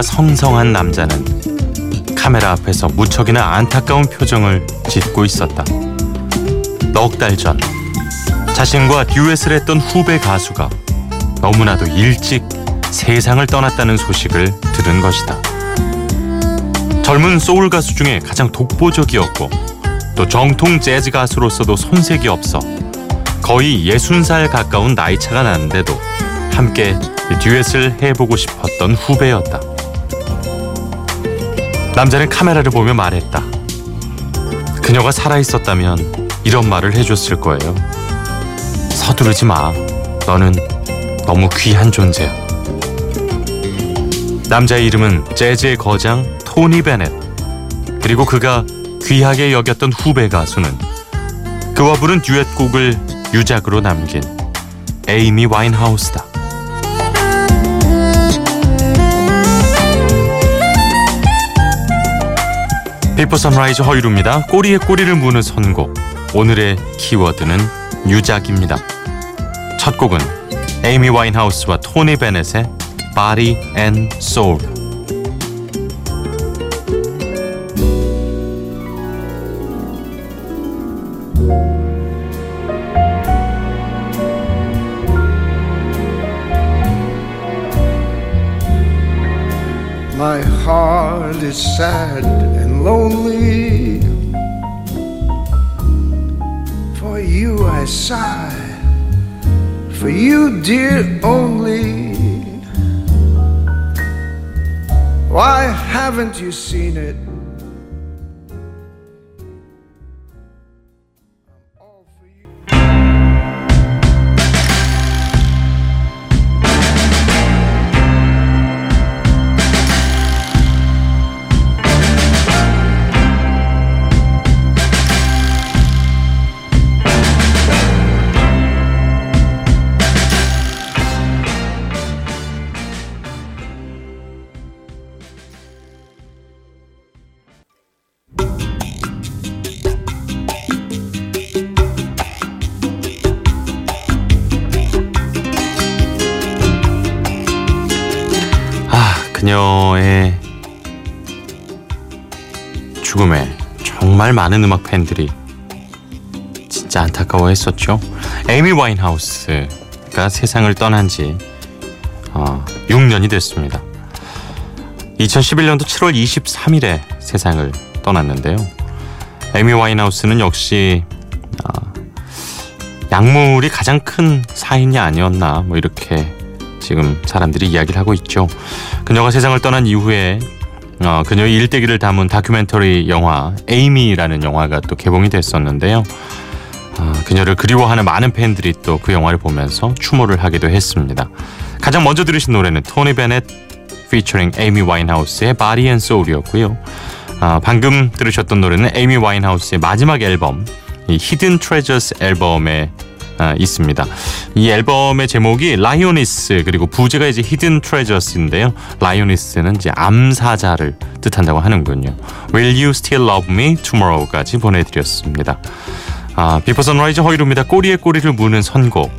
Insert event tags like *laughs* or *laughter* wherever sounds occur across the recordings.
흰머리가 성성한 남자는 카메라 앞에서 무척이나 안타까운 표정을 짓고 있었다. 넉 달 전 자신과 듀엣을 했던 후배 가수가 너무나도 일찍 세상을 떠났다는 소식을 들은 것이다. 젊은 소울 가수 중에 가장 독보적이었고 또 정통 재즈 가수로서도 손색이 없어 거의 60살 가까운 나이 차가 나는데도 함께 듀엣을 해보고 싶었던 후배였다. 남자는 카메라를 보며 말했다. 그녀가 살아있었다면 이런 말을 해줬을 거예요. 서두르지 마. 너는 너무 귀한 존재야. 남자의 이름은 재즈의 거장 토니 베넷. 그리고 그가 귀하게 여겼던 후배 가수는 그와 부른 듀엣곡을 유작으로 남긴 에이미 와인하우스다. 비포 선라이즈 허일후입니다. 꼬리에 꼬리를 무는 선곡. 오늘의 키워드는 유작입니다. 첫 곡은 에이미 와인하우스와 토니 베넷의 Body and Soul. My heart is sad lonely. For you I sigh, for you, dear, only. Why haven't you seen it? 그녀의 죽음에 정말 많은 음악 팬들이 진짜 안타까워했었죠. 에이미 와인하우스가 세상을 떠난 지 어, 6년이 됐습니다. 2011년도 7월 23일에 세상을 떠났는데요. 에이미 와인하우스는 역시 어, 약물이 가장 큰 사인이 아니었나 뭐 이렇게 지금 사람들이 이야기를 하고 있죠. 그녀가 세상을 떠난 이후에 어, 그녀의 일대기를 담은 다큐멘터리 영화 에이미라는 영화가 또 개봉이 됐었는데요. 아, 그녀를 그리워하는 많은 팬들이 또 그 영화를 보면서 추모를 하기도 했습니다. 가장 먼저 들으신 노래는 토니 베넷 피처링 에이미 와인하우스의 Body and Soul이었고요. 아, 방금 들으셨던 노래는 에이미 와인하우스의 마지막 앨범 이 Hidden Treasures 앨범에 아, 있습니다. 이 앨범의 제목이 Lioness 그리고 부제가 이제 Hidden Treasures인데요. Lioness는 이제 암사자를 뜻한다고 하는군요. Will You Still Love Me Tomorrow까지 보내드렸습니다. 아, 비포 선라이즈 허일후입니다. 꼬리에 꼬리를 무는 선곡.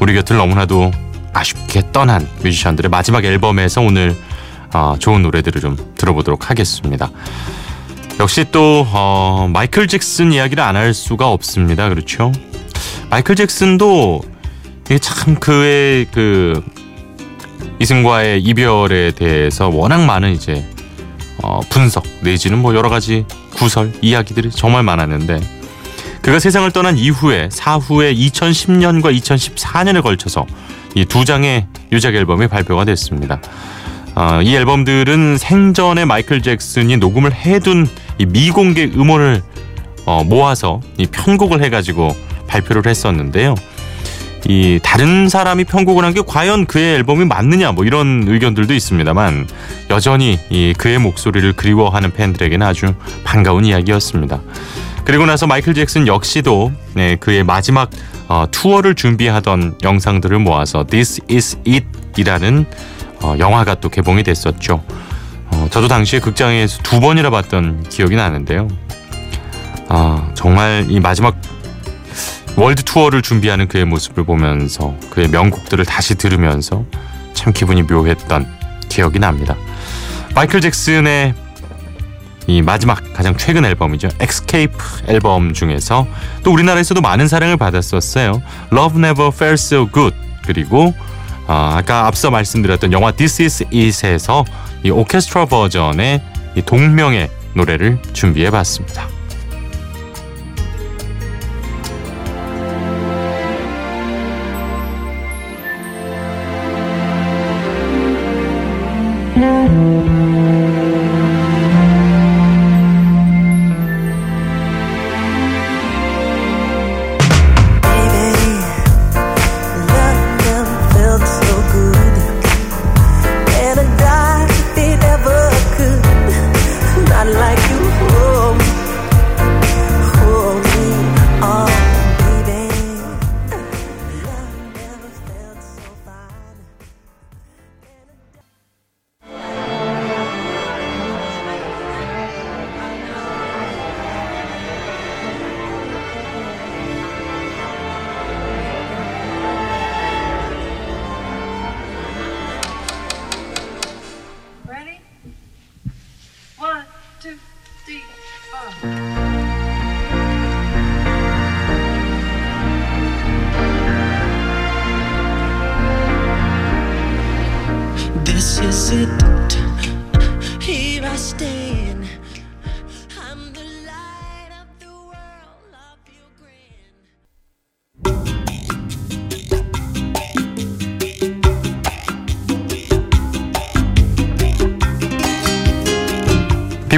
우리 곁을 너무나도 아쉽게 떠난 뮤지션들의 마지막 앨범에서 오늘 어, 좋은 노래들을 좀 들어보도록 하겠습니다. 역시 또 어, 마이클 잭슨 이야기를 안 할 수가 없습니다. 그렇죠? 마이클 잭슨도 참 그의 그 이승과의 이별에 대해서 워낙 많은 이제 어, 분석 내지는 뭐 여러 가지 구설 이야기들이 정말 많았는데 그가 세상을 떠난 이후에 사후에 2010년과 2014년에 걸쳐서 이 두 장의 유작 앨범이 발표가 됐습니다. 어, 이 앨범들은 생전에 마이클 잭슨이 녹음을 해둔 이 미공개 음원을 어, 모아서 이 편곡을 해가지고 발표를 했었는데요. 이 다른 사람이 편곡을 한 게 과연 그의 앨범이 맞느냐 뭐 이런 의견들도 있습니다만 여전히 이 그의 목소리를 그리워하는 팬들에게는 아주 반가운 이야기였습니다. 그리고 나서 마이클 잭슨 역시도 네, 그의 마지막 어, 투어를 준비하던 영상들을 모아서 This Is It이라는 어, 영화가 또 개봉이 됐었죠. 어, 저도 당시에 극장에서 두 번이나 봤던 기억이 나는데요. 아, 정말 이 마지막 월드 투어를 준비하는 그의 모습을 보면서 그의 명곡들을 다시 들으면서 참 기분이 묘했던 기억이 납니다. 마이클 잭슨의 이 마지막 가장 최근 앨범이죠. Xscape 앨범 중에서 또 우리나라에서도 많은 사랑을 받았었어요. Love Never Felt So Good 그리고 어, 아까 앞서 말씀드렸던 영화 This Is It에서 이 오케스트라 버전의 이 동명의 노래를 준비해 봤습니다. Mm-hmm.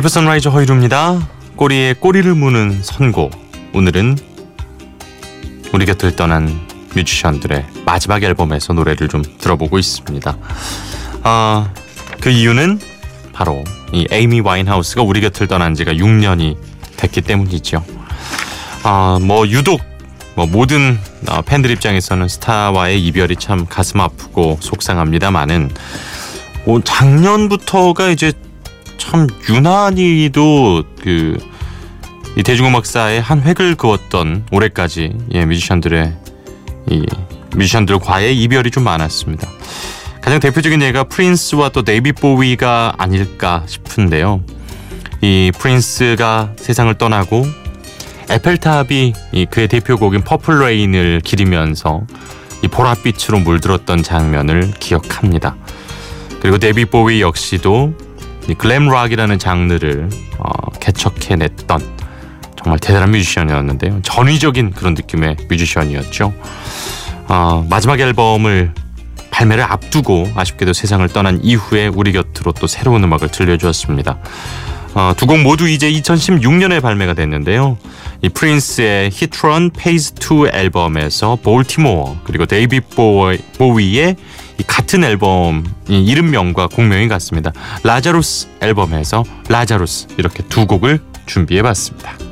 비프 선라이저 허이루입니다. 꼬리에 꼬리를 무는 선곡. 오늘은 우리 곁을 떠난 뮤지션들의 마지막 앨범에서 노래를 좀 들어보고 있습니다. 아, 그 이유는 바로 이 에이미 와인하우스가 우리 곁을 떠난 지가 6년이 됐기 때문이죠. 아, 뭐 유독 뭐 모든 어, 팬들 입장에서는 스타와의 이별이 참 가슴 아프고 속상합니다만은 뭐 작년부터가 이제 참 유난히도 그 이 대중음악사의 한 획을 그었던 올해까지 예, 뮤지션들의 이 뮤지션들과의 이별이 좀 많았습니다. 가장 대표적인 예가 프린스와 또 데이비 보위가 아닐까 싶은데요. 이 프린스가 세상을 떠나고 에펠탑이 이 그의 대표곡인 Purple Rain을 기리면서 이 보랏빛으로 물들었던 장면을 기억합니다. 그리고 데이비 보위 역시도 이 glam rock이라는 장르를 어, 개척해냈던 정말 대단한 뮤지션이었는데요. 전위적인 그런 느낌의 뮤지션이었죠. 어, 마지막 앨범을 발매를 앞두고 아쉽게도 세상을 떠난 이후에 우리 곁으로 또 새로운 음악을 들려주었습니다. 어, 두곡 모두 이제 2016년에 발매가 됐는데요. 이 프린스의 HITnRUN Phase 2 앨범에서 Baltimore 그리고 데이비 보위의 이 같은 앨범 이 앨범명과 곡명이 같습니다. 라자루스 앨범에서 라자루스 이렇게 두 곡을 준비해봤습니다.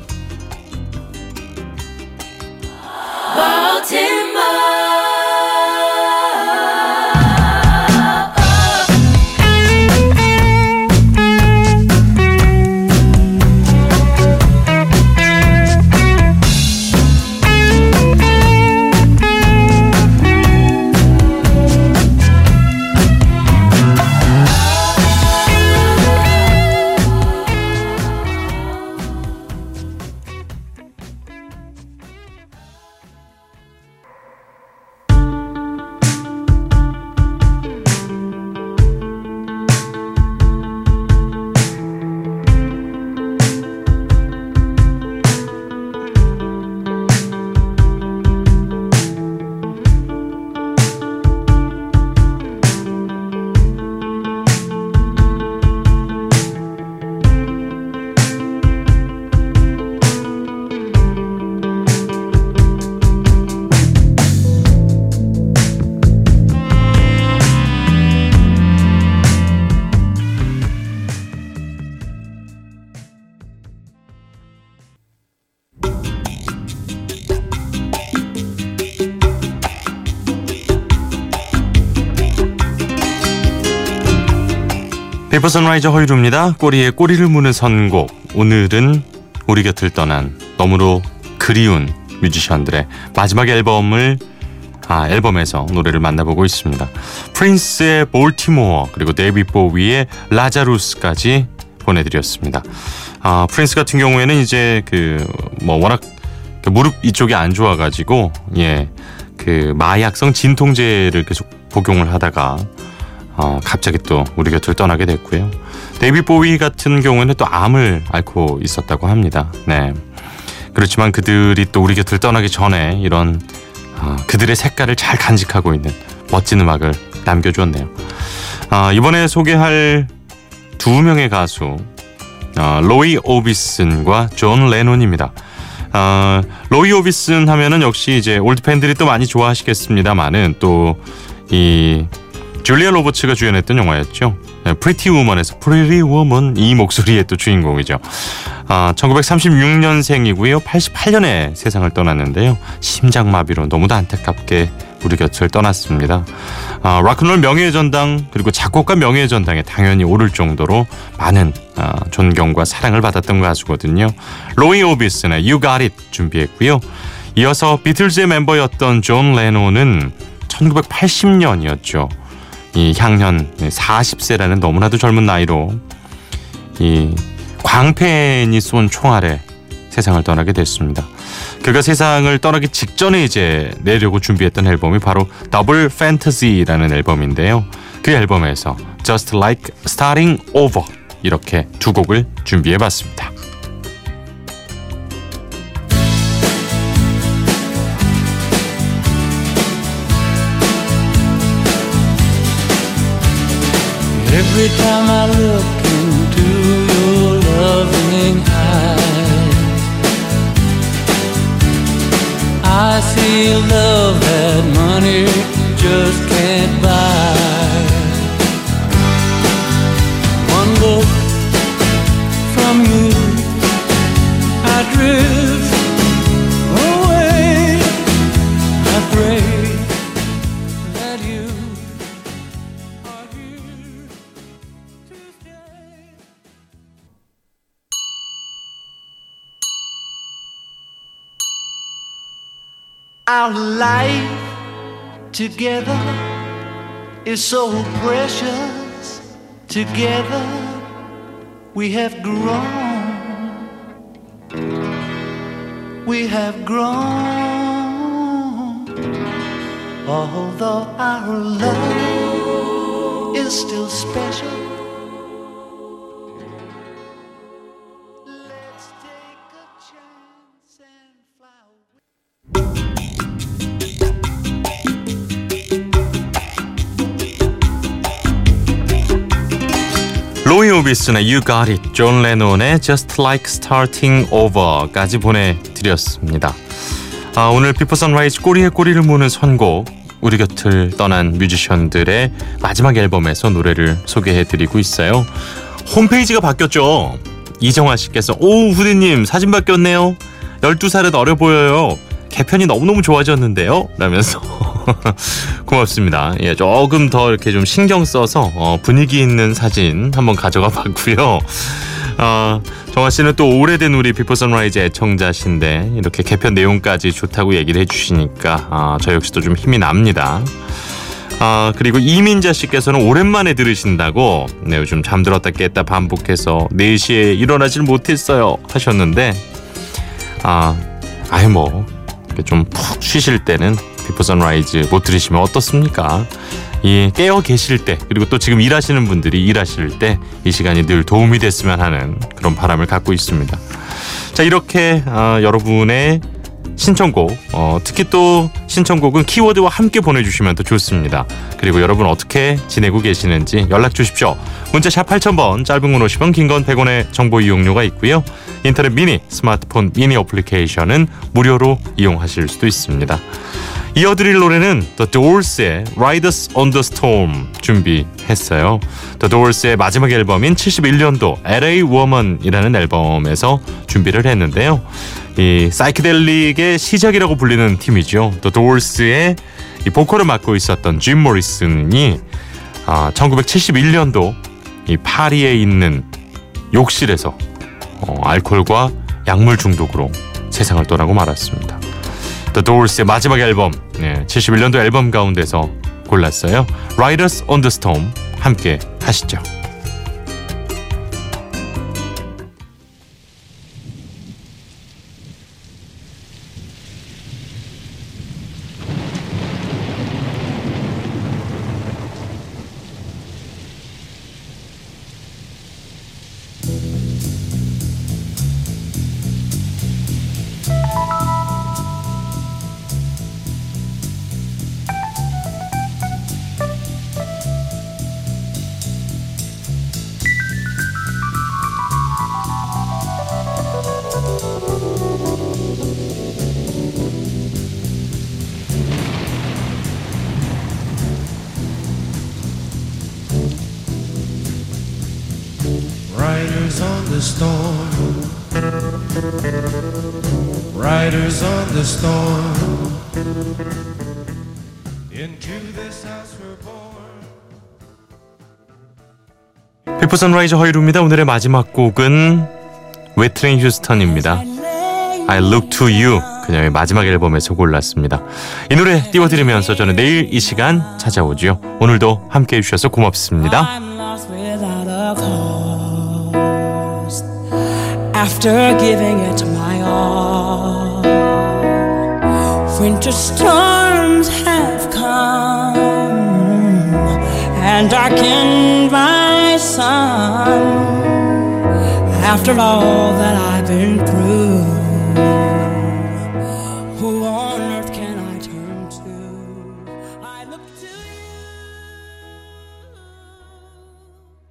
비포 선라이즈 허일후입니다. 꼬리에 꼬리를 무는 선곡. 오늘은 우리 곁을 떠난 너무도 그리운 뮤지션들의 마지막 앨범을 아, 앨범에서 노래를 만나보고 있습니다. 프린스의 Baltimore 그리고 데이비 보위의 Lazarus까지 보내드렸습니다. 아, 프린스 같은 경우에는 이제 그 뭐 워낙 그 무릎 이쪽이 안 좋아가지고 예 그 마약성 진통제를 계속 복용을 하다가 어, 갑자기 또 우리 곁을 떠나게 됐고요. 데이비 보위 같은 경우에는 또 암을 앓고 있었다고 합니다. 네. 그렇지만 그들이 또 우리 곁을 떠나기 전에 이런 어, 그들의 색깔을 잘 간직하고 있는 멋진 음악을 남겨주었네요. 아, 이번에 소개할 두 명의 가수 어, 로이 오비슨과 존 레논입니다. 어, 로이 오비슨 하면은 역시 이제 올드 팬들이 또 많이 좋아하시겠습니다만은 또이 줄리아 로버츠가 주연했던 영화였죠. Pretty Woman에서 Pretty Woman 이 목소리의 또 주인공이죠. 아, 1936년생이고요. 88년에 세상을 떠났는데요. 심장마비로 너무도 안타깝게 우리 곁을 떠났습니다. 아, 락큰롤 명예의 전당 그리고 작곡가 명예의 전당에 당연히 오를 정도로 많은 아, 존경과 사랑을 받았던 가수거든요. 로이 오비슨의 You Got It 준비했고요. 이어서 비틀즈의 멤버였던 존 레논은 1980년이었죠. 이 향년 40세라는 너무나도 젊은 나이로 이 광팬이 쏜 총알에 세상을 떠나게 됐습니다. 그가 세상을 떠나기 직전에 이제 내려고 준비했던 앨범이 바로 더블 팬터지라는 앨범인데요. 그 앨범에서 Just Like Starting Over 이렇게 두 곡을 준비해 봤습니다. Every time I look into your loving eyes, I see love that money Our life together is so precious. Together we have grown. We have grown. Although our love is still special. 로이 오비슨의 You Got It, 존 레논의 Just Like Starting Over까지 보내드렸습니다. 아, 오늘 비포 선라이즈 꼬리에 꼬리를 무는 선곡 우리 곁을 떠난 뮤지션들의 마지막 앨범에서 노래를 소개해드리고 있어요. 홈페이지가 바뀌었죠. 이정화 씨께서 오 후디님 사진 바뀌었네요. 12살은 어려 보여요. 개편이 너무너무 좋아졌는데요. 라면서 *laughs* 고맙습니다. 예, 조금 더 이렇게 좀 신경 써서 어, 분위기 있는 사진 한번 가져가 봤고요. 어, 정아 씨는 또 오래된 우리 비포 선라이즈 애청자신데 이렇게 개편 내용까지 좋다고 얘기를 해주시니까 아, 저 역시도 좀 힘이 납니다. 아 그리고 이민자 씨께서는 오랜만에 들으신다고 네, 요즘 잠들었다 깼다 반복해서 4시에 일어나질 못했어요 하셨는데 아 아유 뭐 좀 푹 쉬실 때는 비포 선라이즈 못 들으시면 어떻습니까? 이 깨어 계실 때 그리고 또 지금 일하시는 분들이 일하실 때 이 시간이 늘 도움이 됐으면 하는 그런 바람을 갖고 있습니다. 자 이렇게 아, 여러분의 신청곡 어, 특히 또 신청곡은 키워드와 함께 보내주시면 더 좋습니다. 그리고 여러분 어떻게 지내고 계시는지 연락 주십시오. 문자 샵 8000번 짧은 건 50원 긴 건 100원의 정보 이용료가 있고요. 인터넷 미니 스마트폰 미니 어플리케이션은 무료로 이용하실 수도 있습니다. 이어드릴 노래는 The Doors의 Riders on the Storm 준비했어요. The Doors의 마지막 앨범인 71년도 LA Woman이라는 앨범에서 준비를 했는데요. 이 사이키델릭의 시작이라고 불리는 팀이죠. The Doors의 이 보컬을 맡고 있었던 짐 모리슨이 아, 1971년도 이 파리에 있는 욕실에서 어, 알코올과 약물 중독으로 세상을 떠나고 말았습니다. The Doors의 마지막 앨범, 네, 71년도 앨범 가운데서 골랐어요. Riders on the Storm 함께 하시죠. The storm. Riders on the storm. Into this house we're born. 비포 선라이즈 허일후입니다. 오늘의 마지막 곡은 휘트니 휴스턴입니다. I Look to You 그녀의 마지막 앨범에서 골랐습니다. 이 노래 띄워드리면서 저는 내일 이 시간 찾아오죠. 오늘도 함께해 주셔서 고맙습니다. After giving it my all, winter storms have come and darkened my sun. After all that I've been through.